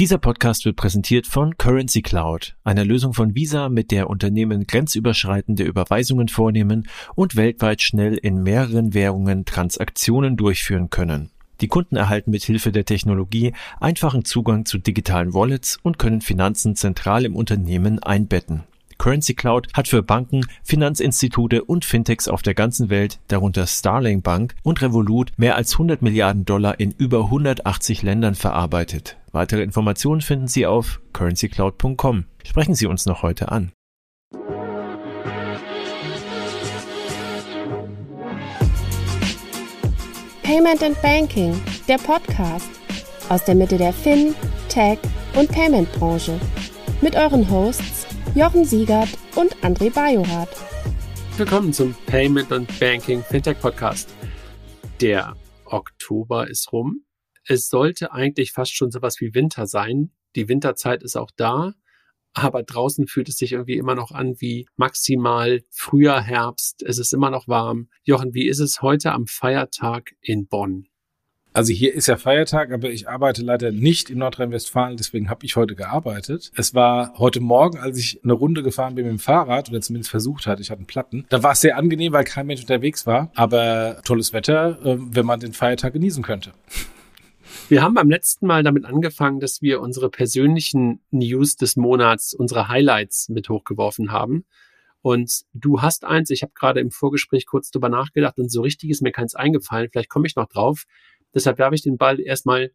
Dieser Podcast wird präsentiert von Currency Cloud, einer Lösung von Visa, mit der Unternehmen grenzüberschreitende Überweisungen vornehmen und weltweit schnell in mehreren Währungen Transaktionen durchführen können. Die Kunden erhalten mit Hilfe der Technologie einfachen Zugang zu digitalen Wallets und können Finanzen zentral im Unternehmen einbetten. Currency Cloud hat für Banken, Finanzinstitute und Fintechs auf der ganzen Welt, darunter Starling Bank und Revolut, mehr als 100 Milliarden Dollar in über 180 Ländern verarbeitet. Weitere Informationen finden Sie auf currencycloud.com. Sprechen Sie uns noch heute an. Payment and Banking, der Podcast aus der Mitte der Fin, Tech und Payment Branche mit euren Hosts Jochen Siegert und André Bajorath. Willkommen zum Payment und Banking Fintech Podcast. Der Oktober ist rum. Es sollte eigentlich fast schon sowas wie Winter sein. Die Winterzeit ist auch da, aber draußen fühlt es sich irgendwie immer noch an wie maximal früher Herbst. Es ist immer noch warm. Jochen, wie ist es heute am Feiertag in Bonn? Also hier ist ja Feiertag, aber ich arbeite leider nicht in Nordrhein-Westfalen, deswegen habe ich heute gearbeitet. Es war heute Morgen, als ich eine Runde gefahren bin mit dem Fahrrad oder zumindest versucht hatte, ich hatte einen Platten. Da war es sehr angenehm, weil kein Mensch unterwegs war, aber tolles Wetter, äh, wenn man den Feiertag genießen könnte. Wir haben beim letzten Mal damit angefangen, dass wir unsere persönlichen News des Monats, unsere Highlights mit hochgeworfen haben. Und du hast eins, ich habe gerade im Vorgespräch kurz drüber nachgedacht und so richtig ist mir keins eingefallen, vielleicht komme ich noch drauf. Deshalb werfe ich den Ball erstmal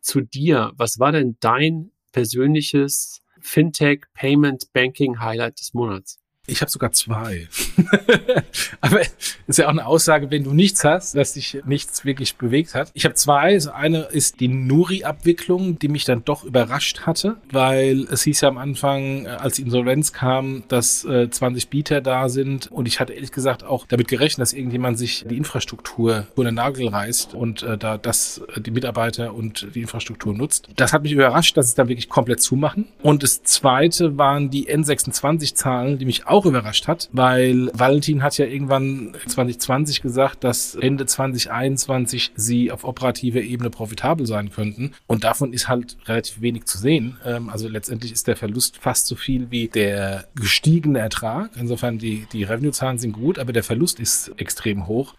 zu dir. Was war denn dein persönliches Fintech Payment Banking Highlight des Monats? Ich habe sogar zwei. Aber ist ja auch eine Aussage, wenn du nichts hast, dass dich nichts wirklich bewegt hat. Ich habe zwei. Also eine ist die Nuri-Abwicklung, die mich dann doch überrascht hatte, weil es hieß ja am Anfang, äh, als die Insolvenz kam, dass äh, 20 Bieter da sind. Und ich hatte ehrlich gesagt auch damit gerechnet, dass irgendjemand sich die Infrastruktur vor den Nagel reißt und äh, da das äh, die Mitarbeiter und die Infrastruktur nutzt. Das hat mich überrascht, dass es dann wirklich komplett zumachen. Und das zweite waren die N26-Zahlen, die mich auch auch überrascht hat, weil Valentin hat ja irgendwann 2020 gesagt, dass Ende 2021 sie auf operativer Ebene profitabel sein könnten. Und davon ist halt relativ wenig zu sehen. Ähm, also letztendlich ist der Verlust fast so viel wie der gestiegene Ertrag. Insofern die, die Revenue-Zahlen sind gut, aber der Verlust ist extrem hoch,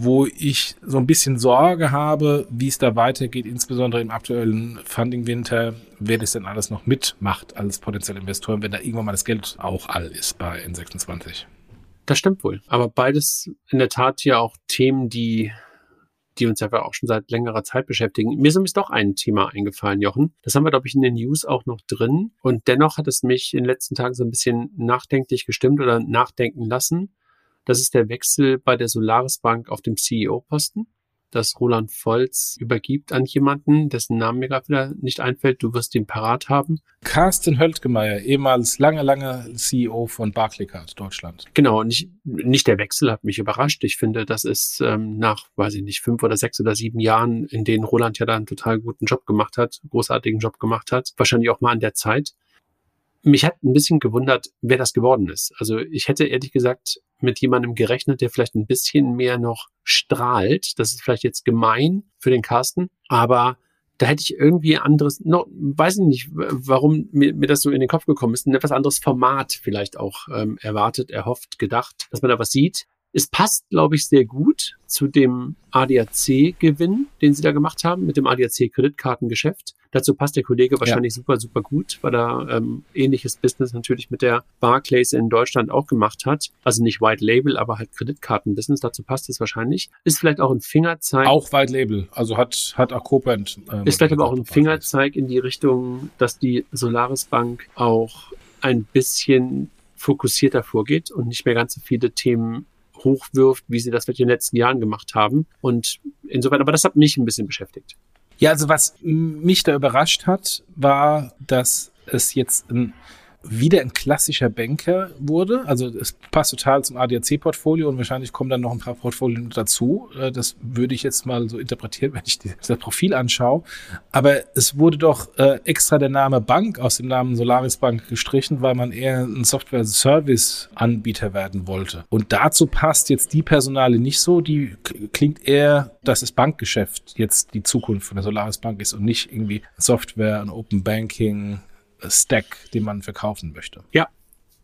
wo ich so ein bisschen Sorge habe, wie es da weitergeht, insbesondere im aktuellen Funding-Winter, wer das denn alles noch mitmacht als potenzielle Investoren, wenn da irgendwann mal das Geld auch all ist bei N26. Das stimmt wohl. Aber beides in der Tat ja auch Themen, die die uns ja auch schon seit längerer Zeit beschäftigen. Mir ist nämlich doch ein Thema eingefallen, Jochen. Das haben wir, glaube ich, in den News auch noch drin. Und dennoch hat es mich in den letzten Tagen so ein bisschen nachdenklich gestimmt oder nachdenken lassen. Das ist der Wechsel bei der Solaris Bank auf dem CEO-Posten das Roland Volz übergibt an jemanden, dessen Namen mir gerade wieder nicht einfällt. Du wirst ihn parat haben. Carsten Höltgemeier, ehemals lange, lange CEO von Barclaycard Deutschland. Genau, nicht, nicht der Wechsel hat mich überrascht. Ich finde, das ist ähm, nach, weiß ich nicht, fünf oder sechs oder sieben Jahren, in denen Roland ja da einen total guten Job gemacht hat, großartigen Job gemacht hat, wahrscheinlich auch mal an der Zeit. Mich hat ein bisschen gewundert, wer das geworden ist. Also ich hätte ehrlich gesagt mit jemandem gerechnet, der vielleicht ein bisschen mehr noch strahlt. Das ist vielleicht jetzt gemein für den Carsten, aber da hätte ich irgendwie anderes, noch, weiß ich nicht, warum mir, mir das so in den Kopf gekommen ist, ein etwas anderes Format vielleicht auch ähm, erwartet, erhofft, gedacht, dass man da was sieht. Es passt, glaube ich, sehr gut zu dem ADAC-Gewinn, den sie da gemacht haben, mit dem ADAC-Kreditkartengeschäft. Dazu passt der Kollege wahrscheinlich ja. super, super gut, weil er ähm, ähnliches Business natürlich mit der Barclays in Deutschland auch gemacht hat. Also nicht White Label, aber halt Kreditkartenbusiness. Dazu passt es wahrscheinlich. Ist vielleicht auch ein Fingerzeig. Auch White Label, also hat, hat auch Copent. Ähm, ist vielleicht aber auch ein Fingerzeig in die Richtung, dass die Solaris Bank auch ein bisschen fokussierter vorgeht und nicht mehr ganz so viele Themen hochwirft, wie sie das in den letzten Jahren gemacht haben. Und insofern, aber das hat mich ein bisschen beschäftigt. Ja, also was mich da überrascht hat, war, dass es jetzt ein wieder ein klassischer Banker wurde. Also es passt total zum ADAC-Portfolio und wahrscheinlich kommen dann noch ein paar Portfolien dazu. Äh, das würde ich jetzt mal so interpretieren, wenn ich das Profil anschaue. Aber es wurde doch äh, extra der Name Bank aus dem Namen Solaris Bank gestrichen, weil man eher ein Software-Service-Anbieter werden wollte. Und dazu passt jetzt die Personale nicht so. Die klingt eher, dass das Bankgeschäft jetzt die Zukunft von der Solaris Bank ist und nicht irgendwie Software, ein Open Banking, Stack, den man verkaufen möchte. Ja,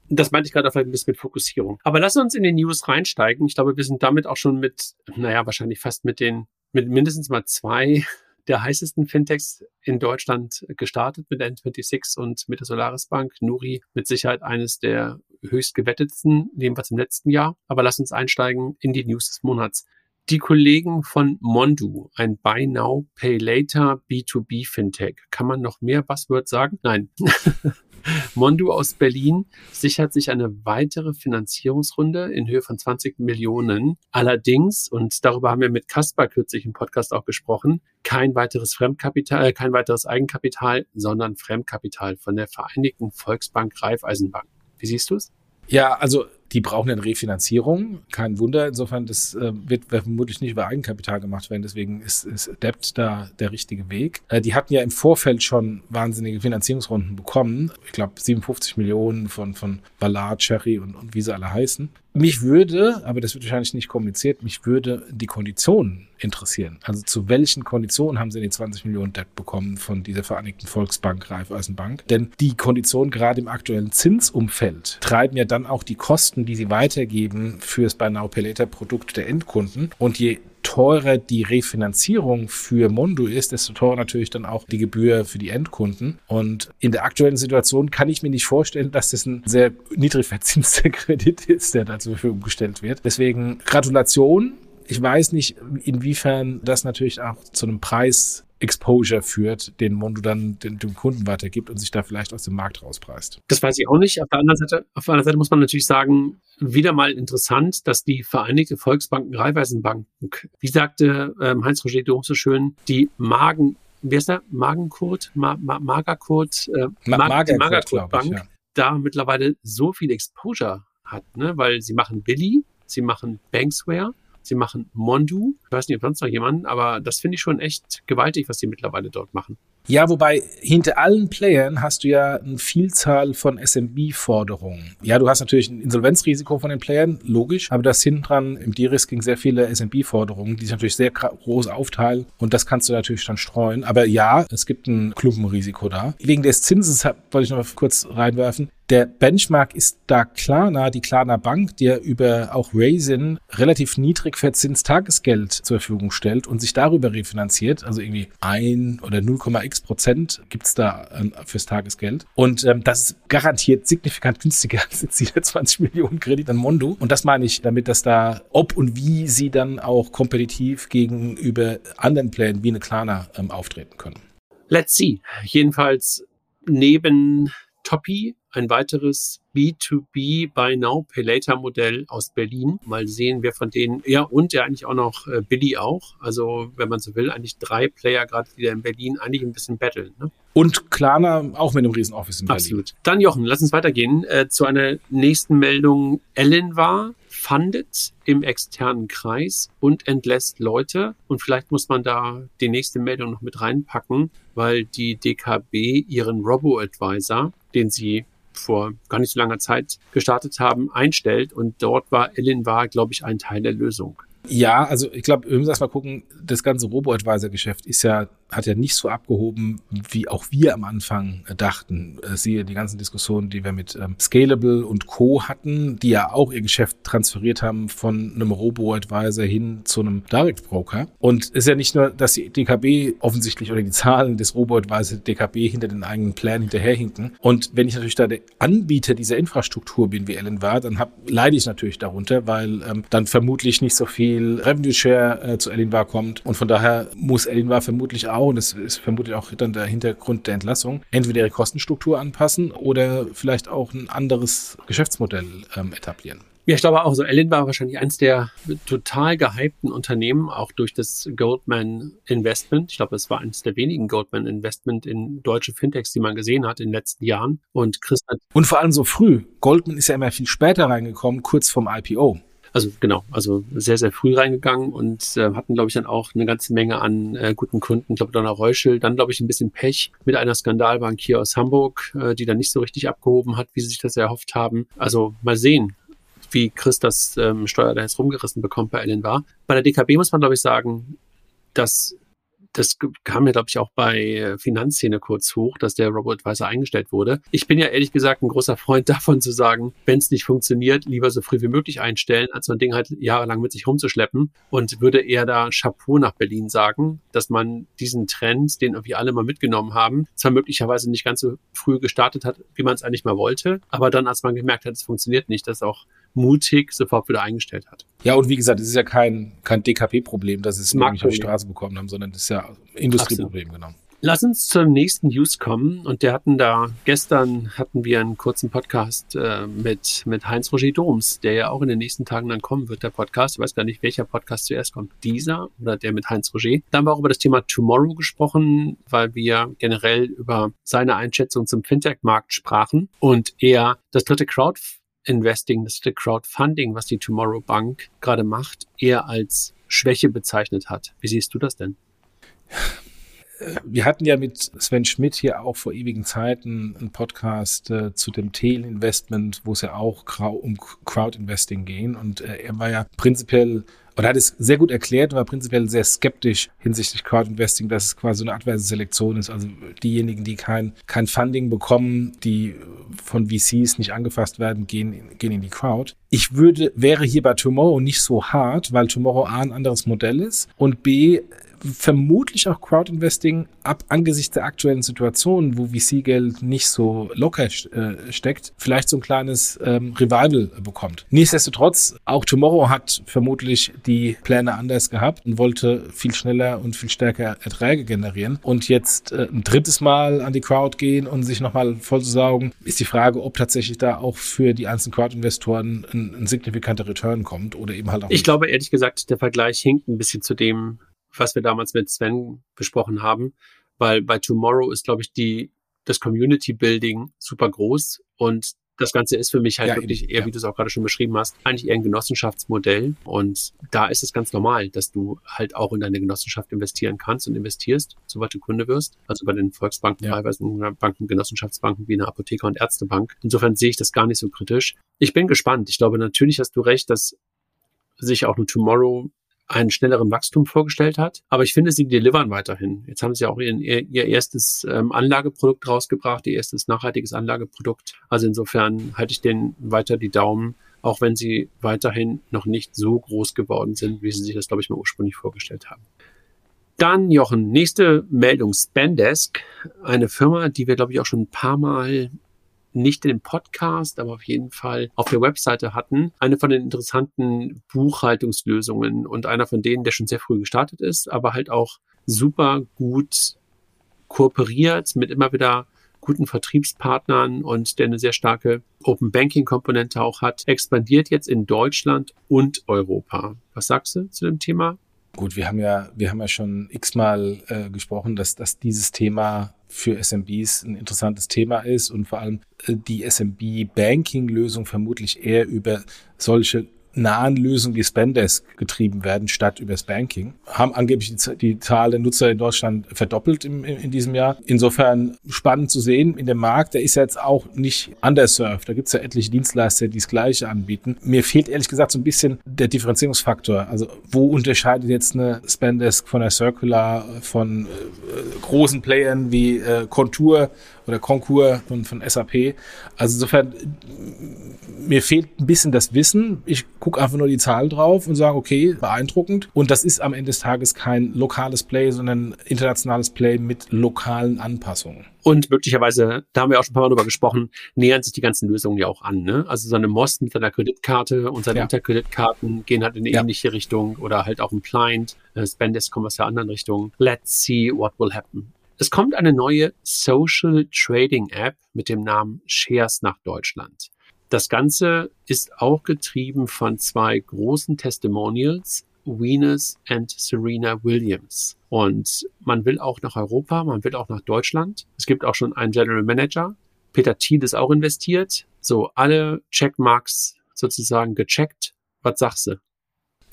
das meinte ich gerade vielleicht ein bisschen mit Fokussierung. Aber lass uns in die News reinsteigen. Ich glaube, wir sind damit auch schon mit, naja, wahrscheinlich fast mit den, mit mindestens mal zwei der heißesten Fintechs in Deutschland gestartet mit der N26 und mit der Solaris Bank. Nuri mit Sicherheit eines der höchst gewettetsten, jedenfalls im letzten Jahr. Aber lass uns einsteigen in die News des Monats. Die Kollegen von Mondu, ein Buy Now, Pay Later B2B Fintech. Kann man noch mehr Buzzword sagen? Nein. Mondu aus Berlin sichert sich eine weitere Finanzierungsrunde in Höhe von 20 Millionen. Allerdings, und darüber haben wir mit Kaspar kürzlich im Podcast auch gesprochen, kein weiteres Fremdkapital, äh, kein weiteres Eigenkapital, sondern Fremdkapital von der Vereinigten Volksbank Raiffeisenbank. Wie siehst du es? Ja, also die brauchen eine Refinanzierung. Kein Wunder. Insofern, das äh, wird vermutlich nicht über Eigenkapital gemacht werden. Deswegen ist, ist Debt da der richtige Weg. Äh, die hatten ja im Vorfeld schon wahnsinnige Finanzierungsrunden bekommen. Ich glaube, 57 Millionen von, von Ballard, Cherry und, und wie sie alle heißen. Mich würde, aber das wird wahrscheinlich nicht kommuniziert, mich würde die Konditionen interessieren. Also zu welchen Konditionen haben sie die 20 Millionen Debt bekommen von dieser Vereinigten Volksbank, Raiffeisenbank? Denn die Konditionen gerade im aktuellen Zinsumfeld treiben ja dann auch die Kosten die sie weitergeben fürs Buy Now Pay Later Produkt der Endkunden. Und je teurer die Refinanzierung für Mondo ist, desto teurer natürlich dann auch die Gebühr für die Endkunden. Und in der aktuellen Situation kann ich mir nicht vorstellen, dass das ein sehr niedrig verzinster Kredit ist, der da zur Verfügung gestellt wird. Deswegen Gratulation. Ich weiß nicht, inwiefern das natürlich auch zu einem Preis Exposure führt, den Mondo dann dem Kunden weitergibt und sich da vielleicht aus dem Markt rauspreist. Das weiß ich auch nicht. Auf der anderen Seite, auf der anderen Seite muss man natürlich sagen, wieder mal interessant, dass die Vereinigte Volksbanken Raiffeisenbank, wie sagte ähm, Heinz-Roger Dom so schön, die Magen, wie heißt der? Magenkurt, Ma, Ma, Magerkurt, äh, Ma Magerkurt Bank, ich, ja. da mittlerweile so viel Exposure hat, ne? weil sie machen Billy, sie machen Banksware, Sie machen Mondu. Ich weiß nicht, ob sonst noch jemanden, aber das finde ich schon echt gewaltig, was sie mittlerweile dort machen. Ja, wobei hinter allen Playern hast du ja eine Vielzahl von SMB-Forderungen. Ja, du hast natürlich ein Insolvenzrisiko von den Playern, logisch, aber das hinten dran im De-Risking sehr viele SMB-Forderungen, die sich natürlich sehr groß aufteilen und das kannst du natürlich dann streuen. Aber ja, es gibt ein Klumpenrisiko da. Wegen des Zinses wollte ich noch kurz reinwerfen. Der Benchmark ist da Klarna, die Klarna Bank, die über auch Raisin relativ niedrig verzinst Tagesgeld zur Verfügung stellt und sich darüber refinanziert. Also irgendwie ein oder 0,x Prozent gibt's da ähm, fürs Tagesgeld. Und ähm, das ist garantiert signifikant günstiger als jetzt dieser 20 Millionen Kredit an Mondo. Und das meine ich damit, dass da ob und wie sie dann auch kompetitiv gegenüber anderen Playern wie eine Klarna ähm, auftreten können. Let's see. Jedenfalls neben Toppy ein weiteres B2B Buy Now Pay Later Modell aus Berlin. Mal sehen, wer von denen, ja, und ja eigentlich auch noch äh, Billy auch. Also, wenn man so will, eigentlich drei Player gerade wieder in Berlin, eigentlich ein bisschen battlen. Ne? Und Klarna auch mit einem Riesenoffice in Berlin. Absolut. Dann Jochen, lass uns weitergehen äh, zu einer nächsten Meldung. Ellen war fundet im externen Kreis und entlässt Leute. Und vielleicht muss man da die nächste Meldung noch mit reinpacken, weil die DKB ihren Robo-Advisor, den sie vor gar nicht so langer Zeit gestartet haben, einstellt. Und dort war Ellen war, glaube ich, ein Teil der Lösung. Ja, also ich glaube, wir müssen erst mal gucken, das ganze Robo-Advisor-Geschäft ist ja hat ja nicht so abgehoben, wie auch wir am Anfang dachten. Äh, siehe die ganzen Diskussionen, die wir mit ähm, Scalable und Co. hatten, die ja auch ihr Geschäft transferiert haben von einem Robo-Advisor hin zu einem Direct Broker. Und es ist ja nicht nur, dass die DKB offensichtlich oder die Zahlen des Robo-Advisor DKB hinter den eigenen Plänen hinterherhinken. Und wenn ich natürlich da der Anbieter dieser Infrastruktur bin, wie Ellen war, dann hab, leide ich natürlich darunter, weil ähm, dann vermutlich nicht so viel Revenue Share äh, zu Elinvar kommt. Und von daher muss Elinvar vermutlich auch und das ist vermutlich auch dann der Hintergrund der Entlassung, entweder ihre Kostenstruktur anpassen oder vielleicht auch ein anderes Geschäftsmodell ähm, etablieren. Ja, ich glaube auch so. Ellen war wahrscheinlich eines der total gehypten Unternehmen, auch durch das Goldman Investment. Ich glaube, es war eines der wenigen Goldman Investment in deutsche Fintechs, die man gesehen hat in den letzten Jahren. Und Chris hat Und vor allem so früh. Goldman ist ja immer viel später reingekommen, kurz vom IPO. Also genau, also sehr, sehr früh reingegangen und äh, hatten, glaube ich, dann auch eine ganze Menge an äh, guten Kunden. Ich glaube, Donner Reuschel, dann, glaube ich, ein bisschen Pech mit einer Skandalbank hier aus Hamburg, äh, die dann nicht so richtig abgehoben hat, wie sie sich das erhofft haben. Also mal sehen, wie Chris das ähm, Steuer da jetzt rumgerissen bekommt bei Ellen war. Bei der DKB muss man, glaube ich, sagen, dass das kam ja, glaube ich, auch bei Finanzszene kurz hoch, dass der Robo-Advisor eingestellt wurde. Ich bin ja ehrlich gesagt ein großer Freund davon zu sagen, wenn es nicht funktioniert, lieber so früh wie möglich einstellen, als so ein Ding halt jahrelang mit sich rumzuschleppen und würde eher da Chapeau nach Berlin sagen, dass man diesen Trend, den irgendwie alle mal mitgenommen haben, zwar möglicherweise nicht ganz so früh gestartet hat, wie man es eigentlich mal wollte, aber dann, als man gemerkt hat, es funktioniert nicht, das auch mutig sofort wieder eingestellt hat. Ja, und wie gesagt, es ist ja kein, kein DKP-Problem, dass es irgendwie auf die Straße bekommen haben, sondern das ist ja Industrieproblem, genau. Lass uns zum nächsten News kommen. Und der hatten da, gestern hatten wir einen kurzen Podcast äh, mit, mit Heinz Roger Doms, der ja auch in den nächsten Tagen dann kommen wird, der Podcast. Ich weiß gar nicht, welcher Podcast zuerst kommt. Dieser oder der mit Heinz Roger. Dann haben wir auch über das Thema Tomorrow gesprochen, weil wir generell über seine Einschätzung zum Fintech-Markt sprachen und er das dritte Crowd Investing, das Crowdfunding, was die Tomorrow Bank gerade macht, eher als Schwäche bezeichnet hat. Wie siehst du das denn? Wir hatten ja mit Sven Schmidt hier auch vor ewigen Zeiten einen Podcast äh, zu dem Tail Investment, wo es ja auch um Crowd Investing ging. Und äh, er war ja prinzipiell oder hat es sehr gut erklärt, war prinzipiell sehr skeptisch hinsichtlich Crowd Investing, dass es quasi eine adverse Selektion ist. Also diejenigen, die kein, kein Funding bekommen, die von VCs nicht angefasst werden, gehen, gehen in die Crowd. Ich würde, wäre hier bei Tomorrow nicht so hart, weil Tomorrow A ein anderes Modell ist und B vermutlich auch Crowdinvesting ab angesichts der aktuellen Situation, wo VC-Geld nicht so locker äh, steckt, vielleicht so ein kleines ähm, Revival bekommt. Nichtsdestotrotz, auch Tomorrow hat vermutlich die Pläne anders gehabt und wollte viel schneller und viel stärker Erträge generieren. Und jetzt äh, ein drittes Mal an die Crowd gehen und sich nochmal vollzusaugen, ist die Frage, ob tatsächlich da auch für die einzelnen Crowd-Investoren ein, ein signifikanter Return kommt oder eben halt auch. Ich nicht. glaube ehrlich gesagt, der Vergleich hinkt ein bisschen zu dem, was wir damals mit Sven besprochen haben, weil bei Tomorrow ist, glaube ich, die, das Community Building super groß und das Ganze ist für mich halt ja, wirklich eher, ja. wie du es auch gerade schon beschrieben hast, eigentlich eher ein Genossenschaftsmodell. Und da ist es ganz normal, dass du halt auch in deine Genossenschaft investieren kannst und investierst, sobald du Kunde wirst. Also bei den Volksbanken, ja. teilweise Banken, Genossenschaftsbanken wie eine Apotheker und Ärztebank. Insofern sehe ich das gar nicht so kritisch. Ich bin gespannt. Ich glaube, natürlich hast du recht, dass sich auch ein Tomorrow einen schnelleren Wachstum vorgestellt hat. Aber ich finde, sie delivern weiterhin. Jetzt haben sie auch ihr, ihr erstes ähm, Anlageprodukt rausgebracht, ihr erstes nachhaltiges Anlageprodukt. Also insofern halte ich denen weiter die Daumen, auch wenn sie weiterhin noch nicht so groß geworden sind, wie sie sich das, glaube ich, mal ursprünglich vorgestellt haben. Dann, Jochen, nächste Meldung, Spendesk, eine Firma, die wir, glaube ich, auch schon ein paar Mal nicht den Podcast, aber auf jeden Fall auf der Webseite hatten. Eine von den interessanten Buchhaltungslösungen und einer von denen, der schon sehr früh gestartet ist, aber halt auch super gut kooperiert mit immer wieder guten Vertriebspartnern und der eine sehr starke Open Banking Komponente auch hat, expandiert jetzt in Deutschland und Europa. Was sagst du zu dem Thema? Gut, wir haben ja, wir haben ja schon x-mal äh, gesprochen, dass, dass dieses Thema für SMBs ein interessantes Thema ist und vor allem äh, die SMB-Banking-Lösung vermutlich eher über solche nahen Lösungen wie Spendesk getrieben werden, statt übers Banking. Haben angeblich die, Zahl der Nutzer in Deutschland verdoppelt im, in diesem Jahr. Insofern spannend zu sehen in dem Markt. Der ist jetzt auch nicht underserved. Da gibt es ja etliche Dienstleister, die das Gleiche anbieten. Mir fehlt ehrlich gesagt so ein bisschen der Differenzierungsfaktor. Also wo unterscheidet jetzt eine Spendesk von der Circular, von äh, großen Playern wie äh, Contour oder Concur von, von SAP. Also insofern, mir fehlt ein bisschen das Wissen. Ich gucke einfach nur die Zahlen drauf und sage, okay, beeindruckend. Und das ist am Ende des Tages kein lokales Play, sondern internationales Play mit lokalen Anpassungen. Und möglicherweise, da haben wir auch schon ein paar Mal drüber gesprochen, nähern sich die ganzen Lösungen ja auch an. Ne? Also so eine Most mit seiner Kreditkarte und seine ja. Interkreditkarten gehen halt in eine ja. ähnliche Richtung oder halt auch ein Client. Äh, Spendesk kommen aus der anderen Richtung. Let's see what will happen. Es kommt eine neue Social Trading App mit dem Namen Shares nach Deutschland. Das Ganze ist auch getrieben von zwei großen Testimonials, Venus and Serena Williams. Und man will auch nach Europa, man will auch nach Deutschland. Es gibt auch schon einen General Manager. Peter Thiel ist auch investiert. So, alle Checkmarks sozusagen gecheckt. Was sagst du?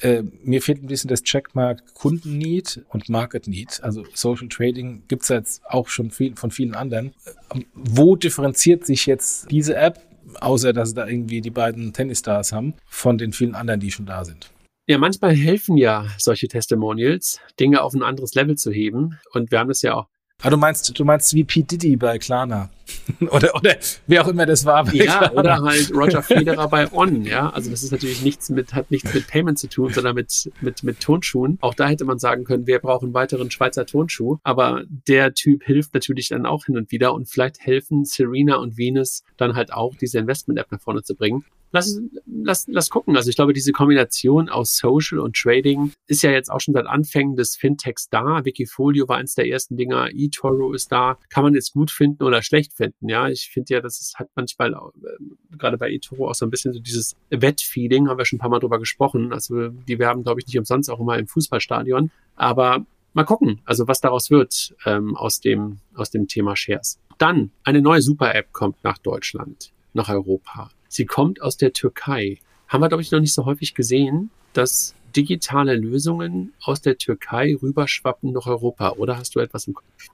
Äh, mir fehlt ein bisschen das Checkmark Kundenneed und Market Need. Also Social Trading gibt's jetzt auch schon viel, von vielen anderen. Ähm, wo differenziert sich jetzt diese App, außer dass da irgendwie die beiden Tennisstars haben, von den vielen anderen, die schon da sind? Ja, manchmal helfen ja solche Testimonials, Dinge auf ein anderes Level zu heben. Und wir haben das ja auch Ah, du meinst, du meinst wie Pete Diddy bei Klarna. oder, oder wer auch immer das war. Bei ja, Klarna. oder halt Roger Federer bei On, ja. Also das ist natürlich nichts mit, hat nichts mit Payment zu tun, sondern mit, mit, mit Tonschuhen. Auch da hätte man sagen können, wir brauchen einen weiteren Schweizer Tonschuh. Aber der Typ hilft natürlich dann auch hin und wieder und vielleicht helfen Serena und Venus dann halt auch, diese Investment-App nach vorne zu bringen lass, lass, lass gucken. Also ich glaube, diese Kombination aus Social und Trading ist ja jetzt auch schon seit Anfängen des Fintechs da. Wikifolio war eins der ersten Dinger, eToro ist da. Kann man jetzt gut finden oder schlecht finden. Ja, ich finde ja, das hat manchmal äh, gerade bei eToro auch so ein bisschen so dieses Wettfeeling, haben wir schon ein paar Mal drüber gesprochen. Also die werben, glaube ich, nicht umsonst auch immer im Fußballstadion. Aber mal gucken, also was daraus wird ähm, aus, dem, aus dem Thema Shares. Dann eine neue Super-App kommt nach Deutschland, nach Europa. Sie kommt aus der Türkei. Haben wir, glaube ich, noch nicht so häufig gesehen, dass digitale Lösungen aus der Türkei rüberschwappen nach Europa. Oder hast du etwas im Kopf?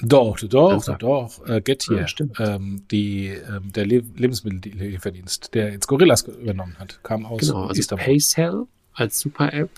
Doch, doch, also, doch. Äh, Gettier, ja, ähm, die, ähm, der Le Lebensmittellieferdienst, der jetzt Gorillas übernommen hat, kam aus genau, also Istanbul. PayCell als Super-App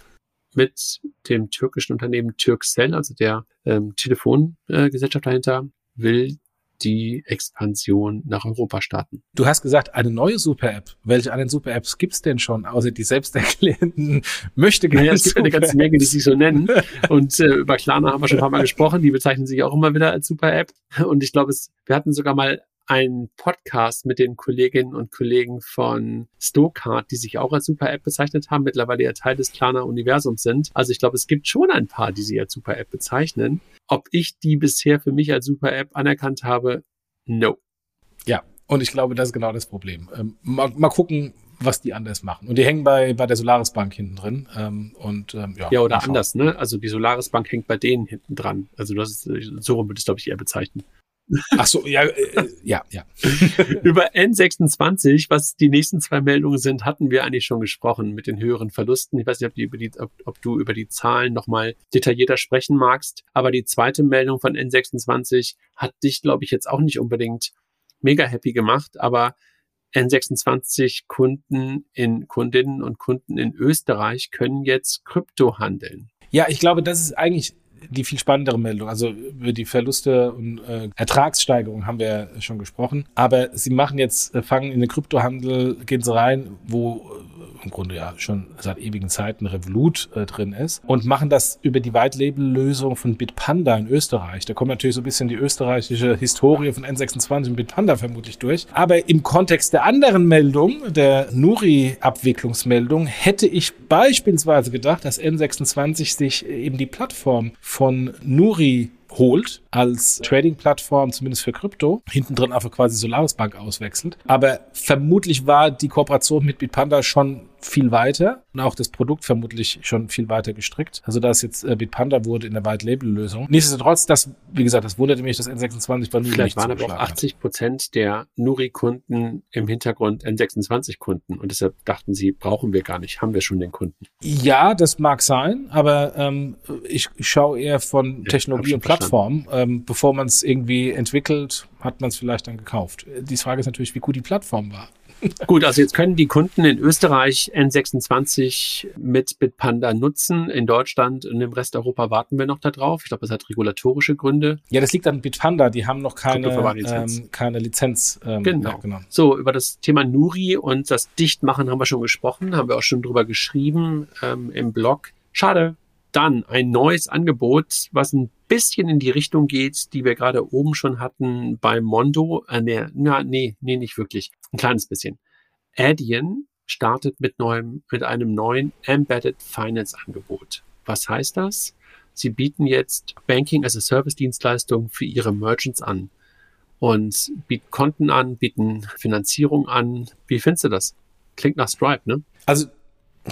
mit dem türkischen Unternehmen Turkcell, also der ähm, Telefongesellschaft äh, dahinter, will die Expansion nach Europa starten. Du hast gesagt, eine neue Super-App. Welche anderen Super-Apps gibt's denn schon, außer die selbsterklärenden möchte gerne ja, Es gibt eine ganze Menge, die sich so nennen. Und äh, über Klarna haben wir schon ein paar Mal gesprochen. Die bezeichnen sich auch immer wieder als Super-App. Und ich glaube, wir hatten sogar mal einen Podcast mit den Kolleginnen und Kollegen von Stokart, die sich auch als Super-App bezeichnet haben, mittlerweile ja Teil des Klarna-Universums sind. Also ich glaube, es gibt schon ein paar, die sie als Super-App bezeichnen. Ob ich die bisher für mich als Super-App anerkannt habe, no. Ja, und ich glaube, das ist genau das Problem. Ähm, mal, mal gucken, was die anders machen. Und die hängen bei, bei der Solaris Bank hinten drin. Ähm, und, ähm, ja, ja, oder anders, ne? Also die Solaris Bank hängt bei denen hinten dran. Also das ist, so rum würde ich, glaube ich, eher bezeichnen. Ach so, ja, äh, ja, ja. über N26, was die nächsten zwei Meldungen sind, hatten wir eigentlich schon gesprochen mit den höheren Verlusten. Ich weiß nicht, ob, die über die, ob, ob du über die Zahlen nochmal detaillierter sprechen magst. Aber die zweite Meldung von N26 hat dich, glaube ich, jetzt auch nicht unbedingt mega happy gemacht. Aber N26 Kunden in Kundinnen und Kunden in Österreich können jetzt Krypto handeln. Ja, ich glaube, das ist eigentlich die viel spannendere Meldung. Also über die Verluste und äh, Ertragssteigerung haben wir schon gesprochen. Aber sie machen jetzt, äh, fangen in den Kryptohandel, gehen sie rein, wo im Grunde ja schon seit ewigen Zeiten Revolut äh, drin ist und machen das über die White-Label-Lösung von Bitpanda in Österreich. Da kommt natürlich so ein bisschen die österreichische Historie von N26 und Bitpanda vermutlich durch. Aber im Kontext der anderen Meldung, der Nuri-Abwicklungsmeldung, hätte ich beispielsweise gedacht, dass N26 sich eben die Plattform von Nuri holt als Trading-Plattform, zumindest für Krypto, hinten drin einfach quasi Solaris Bank auswechselt. Aber vermutlich war die Kooperation mit Bitpanda schon viel weiter und auch das Produkt vermutlich schon viel weiter gestrickt. Also da es jetzt äh, Bitpanda wurde in der White Label Lösung. Nichtsdestotrotz, das, wie gesagt, das wunderte mich, dass N26 bei Nuri Vielleicht waren aber auch 80 Prozent der Nuri-Kunden im Hintergrund N26-Kunden und deshalb dachten sie, brauchen wir gar nicht, haben wir schon den Kunden. Ja, das mag sein, aber ähm, ich, ich schaue eher von Technologie und Plattform. Ähm, bevor man es irgendwie entwickelt, hat man es vielleicht dann gekauft. Die Frage ist natürlich, wie gut die Plattform war. Gut, also jetzt können die Kunden in Österreich N26 mit Bitpanda nutzen. In Deutschland und im Rest Europa warten wir noch darauf. Ich glaube, das hat regulatorische Gründe. Ja, das liegt an Bitpanda. Die haben noch keine Lizenz. Ähm, keine Lizenz ähm, genau. Ja, genau. So, über das Thema Nuri und das Dichtmachen haben wir schon gesprochen, haben wir auch schon drüber geschrieben ähm, im Blog. Schade, dann ein neues Angebot, was ein bisschen in die Richtung geht, die wir gerade oben schon hatten bei Mondo. Äh, nee, na, nee, nee, nicht wirklich. Ein kleines bisschen. Adyen startet mit neuem, mit einem neuen Embedded Finance Angebot. Was heißt das? Sie bieten jetzt Banking as a Service Dienstleistung für ihre Merchants an. und bieten Konten an, bieten Finanzierung an. Wie findest du das? Klingt nach Stripe, ne? Also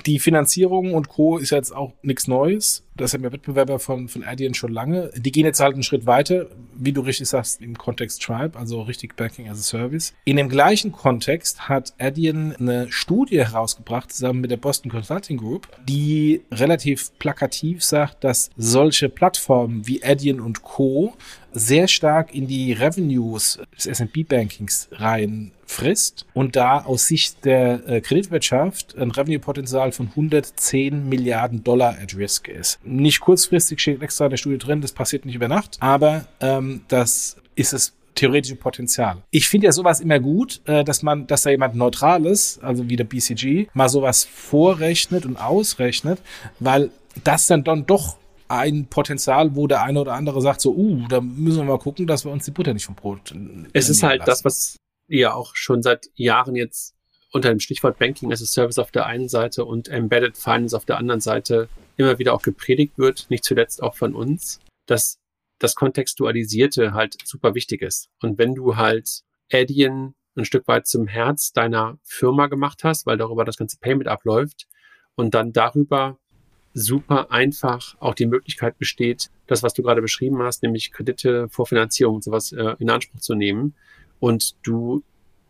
die Finanzierung und Co. ist jetzt auch nichts Neues. Das haben ja Wettbewerber von, von Adyen schon lange. Die gehen jetzt halt einen Schritt weiter, wie du richtig sagst, im Kontext Stripe, also richtig Banking as a Service. In dem gleichen Kontext hat Adyen eine Studie herausgebracht, zusammen mit der Boston Consulting Group, die relativ plakativ sagt, dass solche Plattformen wie Adyen und Co. sehr stark in die Revenues des S&P-Bankings rein frisst und da aus Sicht der äh, Kreditwirtschaft ein Revenue-Potenzial von 110 Milliarden Dollar at risk ist. Nicht kurzfristig steht extra in der Studie drin, das passiert nicht über Nacht, aber ähm, das ist es theoretische Potenzial. Ich finde ja sowas immer gut, äh, dass man, dass da jemand Neutrales, also wie der BCG, mal sowas vorrechnet und ausrechnet, weil das dann dann doch ein Potenzial, wo der eine oder andere sagt so, uh, da müssen wir mal gucken, dass wir uns die Butter nicht vom Brot. Es ist halt lassen. das, was ja auch schon seit Jahren jetzt unter dem Stichwort Banking as a Service auf der einen Seite und Embedded Finance auf der anderen Seite immer wieder auch gepredigt wird, nicht zuletzt auch von uns, dass das Kontextualisierte halt super wichtig ist. Und wenn du halt Adyen ein Stück weit zum Herz deiner Firma gemacht hast, weil darüber das ganze Payment abläuft und dann darüber super einfach auch die Möglichkeit besteht, das, was du gerade beschrieben hast, nämlich Kredite, Vorfinanzierung und sowas äh, in Anspruch zu nehmen und du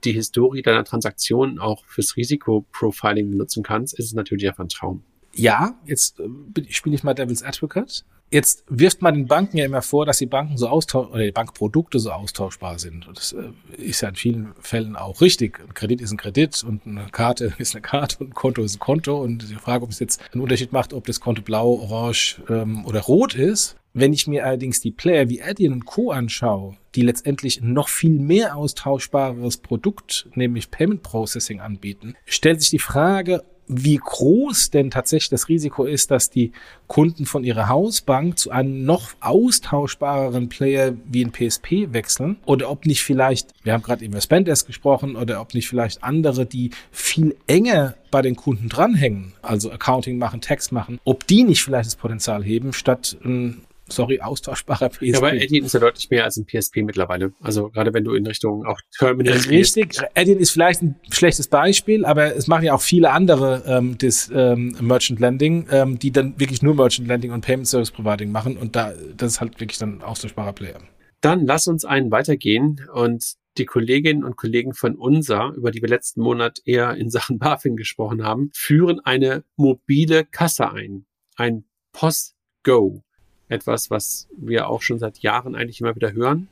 die Historie deiner Transaktionen auch fürs Risikoprofiling benutzen kannst, ist es natürlich einfach ein Traum. Ja, jetzt äh, spiele ich mal Devil's Advocate. Jetzt wirft man den Banken ja immer vor, dass die Banken so austausch oder die Bankprodukte so austauschbar sind. Und das äh, ist ja in vielen Fällen auch richtig. Ein Kredit ist ein Kredit und eine Karte ist eine Karte und ein Konto ist ein Konto. Und die Frage, ob es jetzt einen Unterschied macht, ob das Konto blau, orange ähm, oder rot ist. Wenn ich mir allerdings die Player wie Adyen und Co. anschaue, die letztendlich noch viel mehr austauschbares Produkt, nämlich Payment Processing anbieten, stellt sich die Frage, wie groß denn tatsächlich das Risiko ist, dass die Kunden von ihrer Hausbank zu einem noch austauschbareren Player wie ein PSP wechseln? Oder ob nicht vielleicht, wir haben gerade über Spendesk gesprochen, oder ob nicht vielleicht andere, die viel enger bei den Kunden dranhängen, also Accounting machen, Text machen, ob die nicht vielleicht das Potenzial heben, statt ein sorry, austauschbarer PSP. Ja, aber Adyen ist ja deutlich mehr als ein PSP mittlerweile. Also gerade wenn du in Richtung auch Terminals Richtig, gehst. Ist vielleicht ein schlechtes Beispiel, aber es machen ja auch viele andere ähm, das ähm, Merchant Lending, ähm, die dann wirklich nur Merchant Lending und Payment Service Providing machen und da das ist halt wirklich dann austauschbarer Player. Dann lass uns einen weitergehen und die Kolleginnen und Kollegen von UNSA, über die wir letzten Monat eher in Sachen BaFin gesprochen haben, führen eine mobile Kasse ein. Ein POS Go etwas, was wir auch schon seit Jahren eigentlich immer wieder hören.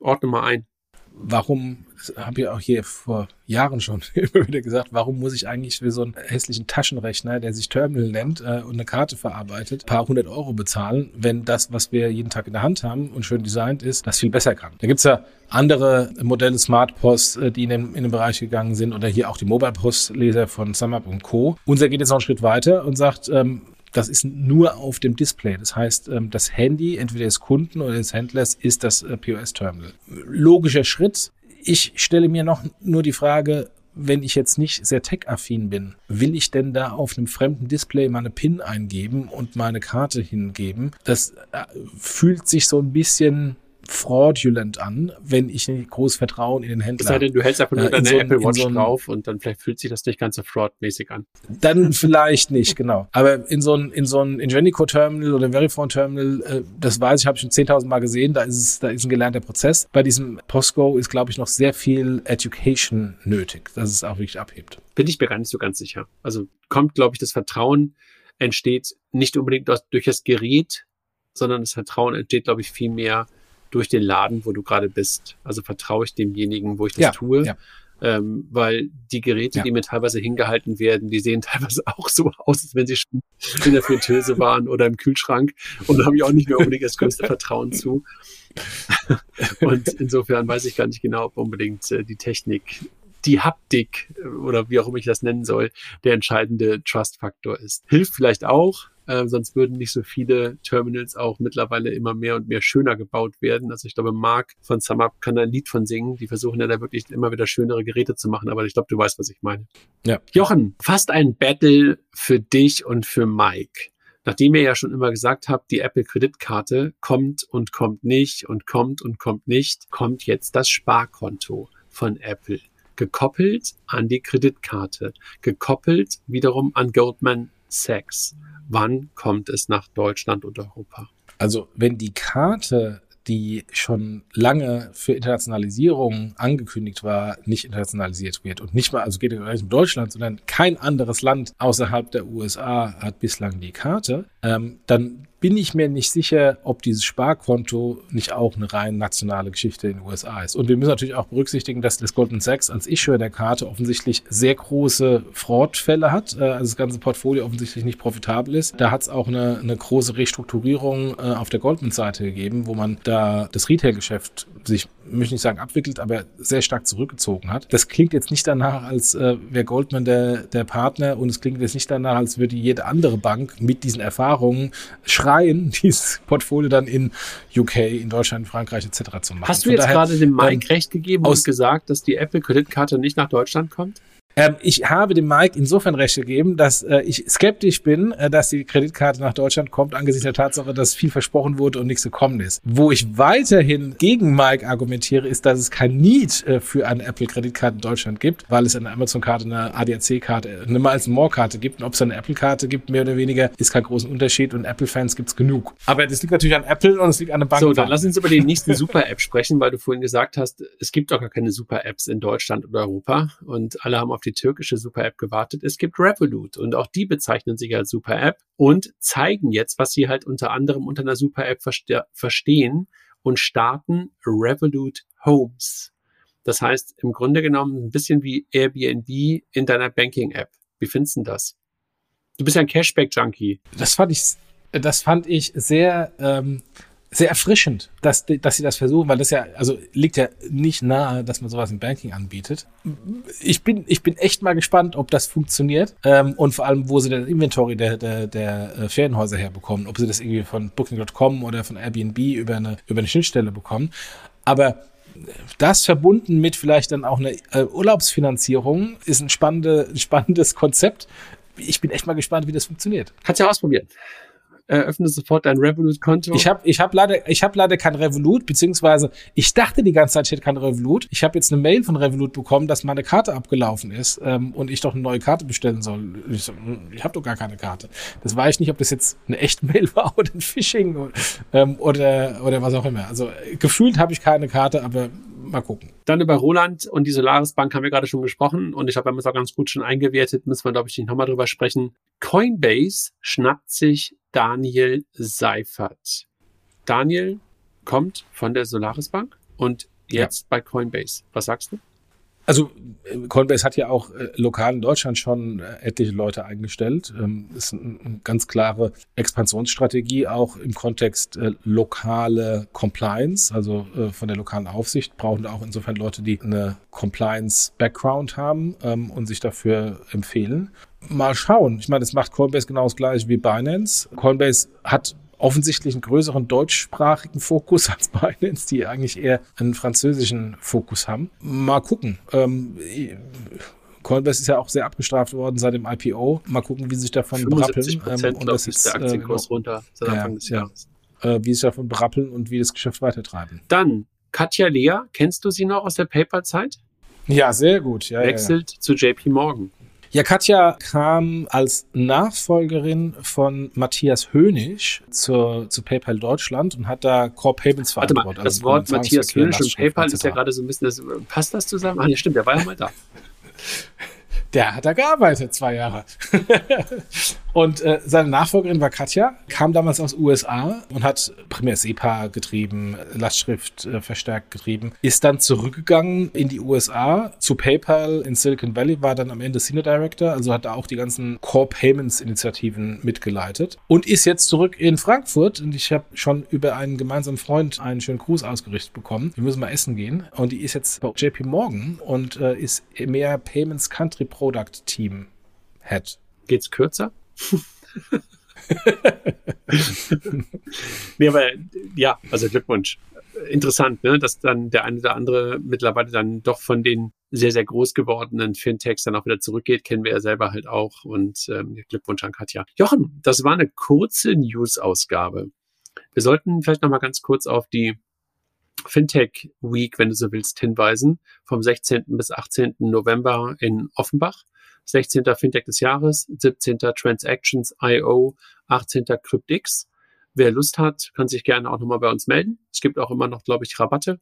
Ordne mal ein. Warum, habe ich auch hier vor Jahren schon immer wieder gesagt, warum muss ich eigentlich für so einen hässlichen Taschenrechner, der sich Terminal nennt äh, und eine Karte verarbeitet, paar hundert Euro bezahlen, wenn das, was wir jeden Tag in der Hand haben und schön designt ist, das viel besser kann. Da gibt's ja andere Modelle Smart Post, äh, die in den, in den Bereich gegangen sind oder hier auch die Mobile Post Leser von SumUp und Co. Unser geht jetzt noch einen Schritt weiter und sagt, ähm, das ist nur auf dem Display. Das heißt, ähm, das Handy, entweder des Kunden oder des Händlers, ist das äh, POS-Terminal. Logischer Schritt. Ich stelle mir noch nur die Frage, wenn ich jetzt nicht sehr tech-affin bin, will ich denn da auf einem fremden Display meine PIN eingeben und meine Karte hingeben? Das äh, fühlt sich so ein bisschen fraudulent an, wenn ich nicht groß Vertrauen in den Händler habe. Es sei denn, du hältst einfach nur äh, deine so Apple Watch so drauf und dann vielleicht fühlt sich das nicht ganz so fraudmäßig an. Dann vielleicht nicht, genau. Aber in so ein, in so ein Ingenico-Terminal oder Verifone-Terminal, äh, das weiß ich, habe ich schon 10.000 Mal gesehen, da ist es, da ist ein gelernter Prozess. Bei diesem Postgo ist, glaube ich, noch sehr viel Education nötig, dass es auch wirklich abhebt. Bin ich mir gar nicht so ganz sicher. Also kommt, glaube ich, das Vertrauen entsteht nicht unbedingt durch das Gerät, sondern das Vertrauen entsteht, glaube ich, viel mehr durch den Laden, wo du gerade bist. Also vertraue ich demjenigen, wo ich das ja, tue. Ja. Ähm, weil die Geräte, ja. die mir teilweise hingehalten werden, die sehen teilweise auch so aus, als wenn sie schon in der Fritteuse waren oder im Kühlschrank und da habe ich auch nicht mehr unbedingt das größte Vertrauen zu. und insofern weiß ich gar nicht genau, ob unbedingt äh, die Technik, die Haptik äh, oder wie auch immer ich das nennen soll, der entscheidende Trust-Faktor ist. Hilft vielleicht auch, äh, sonst würden nicht so viele Terminals auch mittlerweile immer mehr und mehr schöner gebaut werden. Also ich glaube, Mark von SumUp kann da ein Lied von singen. Die versuchen ja da wirklich immer wieder schönere Geräte zu machen, aber ich glaube, du weißt, was ich meine. Ja. Jochen, fast ein Battle für dich und für Mike. Nachdem ihr ja schon immer gesagt habt, die Apple-Kreditkarte kommt und kommt nicht und kommt und kommt nicht, kommt jetzt das Sparkonto von Apple. Gekoppelt an die Kreditkarte, gekoppelt wiederum an Goldman Sachs. Wann kommt es nach Deutschland und Europa? Also wenn die Karte die schon lange für Internationalisierung angekündigt war, nicht internationalisiert wird. Und nicht mal, also geht es um Deutschland, sondern kein anderes Land außerhalb der USA hat bislang die Karte, ähm, dann bin ich mir nicht sicher, ob dieses Sparkonto nicht auch eine rein nationale Geschichte in den USA ist. Und wir müssen natürlich auch berücksichtigen, dass das Goldman Sachs als Issuer der Karte offensichtlich sehr große Fraudfälle hat, äh, also das ganze Portfolio offensichtlich nicht profitabel ist. Da hat es auch eine, eine große Restrukturierung äh, auf der Goldman-Seite gegeben, wo man da das Retail-Geschäft sich, möchte nicht sagen abwickelt, aber sehr stark zurückgezogen hat. Das klingt jetzt nicht danach, als äh, wäre Goldman der, der Partner und es klingt jetzt nicht danach, als würde jede andere Bank mit diesen Erfahrungen schreiben, Reihen dieses Portfolio dann in UK, in Deutschland, Frankreich etc. zu machen. Hast du Von jetzt gerade dem Mike ähm, recht gegeben und gesagt, dass die Apple-Kreditkarte nicht nach Deutschland kommt? Ähm, ich habe dem Mike insofern recht gegeben, dass äh, ich skeptisch bin, äh, dass die Kreditkarte nach Deutschland kommt, angesichts der Tatsache, dass viel versprochen wurde und nichts gekommen ist. Wo ich weiterhin gegen Mike argumentiere, ist, dass es kein Need äh, für eine Apple-Kreditkarte in Deutschland gibt, weil es eine Amazon-Karte, eine ADAC-Karte, eine Miles More-Karte gibt. Und ob es eine Apple-Karte gibt, mehr oder weniger, ist kein großer Unterschied und Apple-Fans gibt es genug. Aber das liegt natürlich an Apple und es liegt an der Bank. So, dann lass uns über die nächste Super-App sprechen, weil du vorhin gesagt hast, es gibt doch gar keine Super-Apps in Deutschland oder Europa und alle haben auf die türkische Super-App gewartet. Es gibt Revolut und auch die bezeichnen sich als Super-App und zeigen jetzt, was sie halt unter anderem unter einer Super-App verste verstehen und starten Revolut Homes. Das heißt, im Grunde genommen ein bisschen wie Airbnb in deiner Banking-App. Wie findest du das? Du bist ja ein Cashback-Junkie. Das fand ich, das fand ich sehr, ähm, sehr erfrischend, dass, dass sie das versuchen, weil das ja, also liegt ja nicht nahe, dass man sowas im Banking anbietet. Ich bin, ich bin echt mal gespannt, ob das funktioniert ähm, und vor allem, wo sie das Inventory der, der, der äh, Ferienhäuser herbekommen, ob sie das irgendwie von Booking.com oder von Airbnb über eine, über eine Schnittstelle bekommen. Aber das verbunden mit vielleicht dann auch eine äh, Urlaubsfinanzierung ist ein, spannende, ein spannendes Konzept. Ich bin echt mal gespannt, wie das funktioniert. Kannst ja ausprobieren eröffne sofort dein Revolut-Konto. Ich habe ich hab leider, ich hab leider kein Revolut, beziehungsweise ich dachte die ganze Zeit, ich hätte kein Revolut. Ich habe jetzt eine Mail von Revolut bekommen, dass meine Karte abgelaufen ist ähm, und ich doch eine neue Karte bestellen soll. Ich, hm, ich habe doch gar keine Karte. Das weiß ich nicht, ob das jetzt eine echte Mail war oder ein Phishing oder, ähm, oder, oder was auch immer. Also gefühlt habe ich keine Karte, aber mal gucken. Dann über Roland und die Solaris Bank haben wir gerade schon gesprochen und ich habe wir haben es auch ganz gut schon eingewertet, müssen wir glaube ich nicht nochmal drüber sprechen. Coinbase schnappt sich Daniel Seifert. Daniel kommt von der Solaris Bank und jetzt ja. bei Coinbase. Was sagst du? Also Coinbase hat ja auch äh, lokal in Deutschland schon äh, etliche Leute eingestellt. Ähm, ist eine ein ganz klare Expansionsstrategie, auch im Kontext äh, lokale Compliance, also äh, von der lokalen Aufsicht brauchen auch insofern Leute, die eine Compliance-Background haben ähm, und sich dafür empfehlen. Mal schauen. Ich meine, das macht Coinbase genau das gleiche wie Binance. Coinbase hat offensichtlich einen größeren deutschsprachigen Fokus als Binance, die eigentlich eher einen französischen Fokus haben. Mal gucken. Ähm, Coinbase ist ja auch sehr abgestraft worden seit dem IPO. Mal gucken, wie sich davon berappeln. Ähm, und das ist der Aktienkurs äh, runter seit Anfang ja, des Jahres. Ja. Äh, wie sich davon berappeln und wie das Geschäft weitertreiben. Dann Katja Lea, kennst du sie noch aus der PayPal-Zeit? Ja, sehr gut. Ja, Wechselt ja. zu JP Morgan. Ja, Katja kam als Nachfolgerin von Matthias Hönig zur, zu PayPal Deutschland und hat da Core Payments verantwortet. Das also Wort Matthias Hönig und PayPal ist ja gerade so ein bisschen, das, passt das zusammen? Ah, ja, stimmt, der war ja mal da. Der hat da gearbeitet, zwei Jahre. und äh, seine Nachfolgerin war Katja, kam damals aus USA und hat primär SEPA getrieben, Lastschrift äh, verstärkt getrieben, ist dann zurückgegangen in die USA zu PayPal in Silicon Valley, war dann am Ende Senior Director, also hat da auch die ganzen Core Payments Initiativen mitgeleitet und ist jetzt zurück in Frankfurt und ich habe schon über einen gemeinsamen Freund einen schönen Gruß ausgerichtet bekommen. Wir müssen mal essen gehen und die ist jetzt bei JP Morgan und äh, ist mehr Payments Country Pro Product Team Head. Geht's kürzer? nee, aber ja, also Glückwunsch. Interessant, ne, dass dann der eine oder andere mittlerweile dann doch von den sehr, sehr groß gewordenen Fintechs dann auch wieder zurückgeht, kennen wir ja selber halt auch. Und ähm, Glückwunsch an Katja. Jochen, das war eine kurze News-Ausgabe. Wir sollten vielleicht nochmal ganz kurz auf die Fintech Week, wenn du so willst, hinweisen. Vom 16. bis 18. November in Offenbach. 16. Fintech des Jahres, 17. Transactions IO, 18. CryptX. Wer Lust hat, kann sich gerne auch nochmal bei uns melden. Es gibt auch immer noch, glaube ich, Rabatte.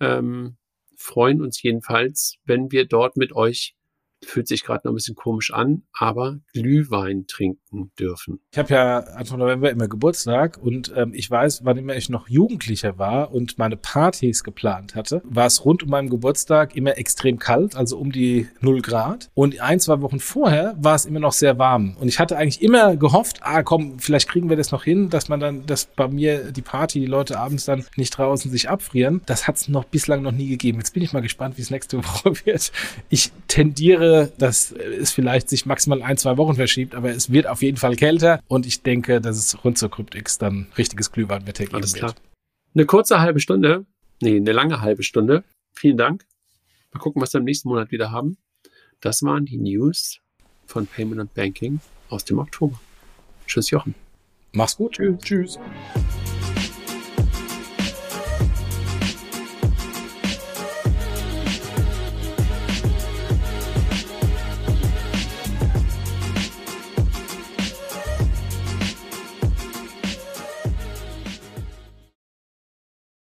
Ähm, freuen uns jedenfalls, wenn wir dort mit euch fühlt sich gerade noch ein bisschen komisch an, aber Glühwein trinken dürfen. Ich habe ja Anfang November immer Geburtstag und ähm, ich weiß, wann immer ich noch Jugendlicher war und meine Partys geplant hatte, war es rund um meinen Geburtstag immer extrem kalt, also um die 0 Grad. Und ein, zwei Wochen vorher war es immer noch sehr warm. Und ich hatte eigentlich immer gehofft, ah komm, vielleicht kriegen wir das noch hin, dass man dann, dass bei mir die Party, die Leute abends dann nicht draußen sich abfrieren. Das hat es noch bislang noch nie gegeben. Jetzt bin ich mal gespannt, wie es nächste Woche wird. Ich tendiere dass es vielleicht sich maximal ein, zwei Wochen verschiebt, aber es wird auf jeden Fall kälter und ich denke, dass es rund zur Cryptix dann richtiges Glühweinwetter geben Alles klar. wird. Eine kurze halbe Stunde, nee, eine lange halbe Stunde. Vielen Dank. Mal gucken, was wir im nächsten Monat wieder haben. Das waren die News von Payment und Banking aus dem Oktober. Tschüss, Jochen. Mach's gut. Tschüss. Tschüss.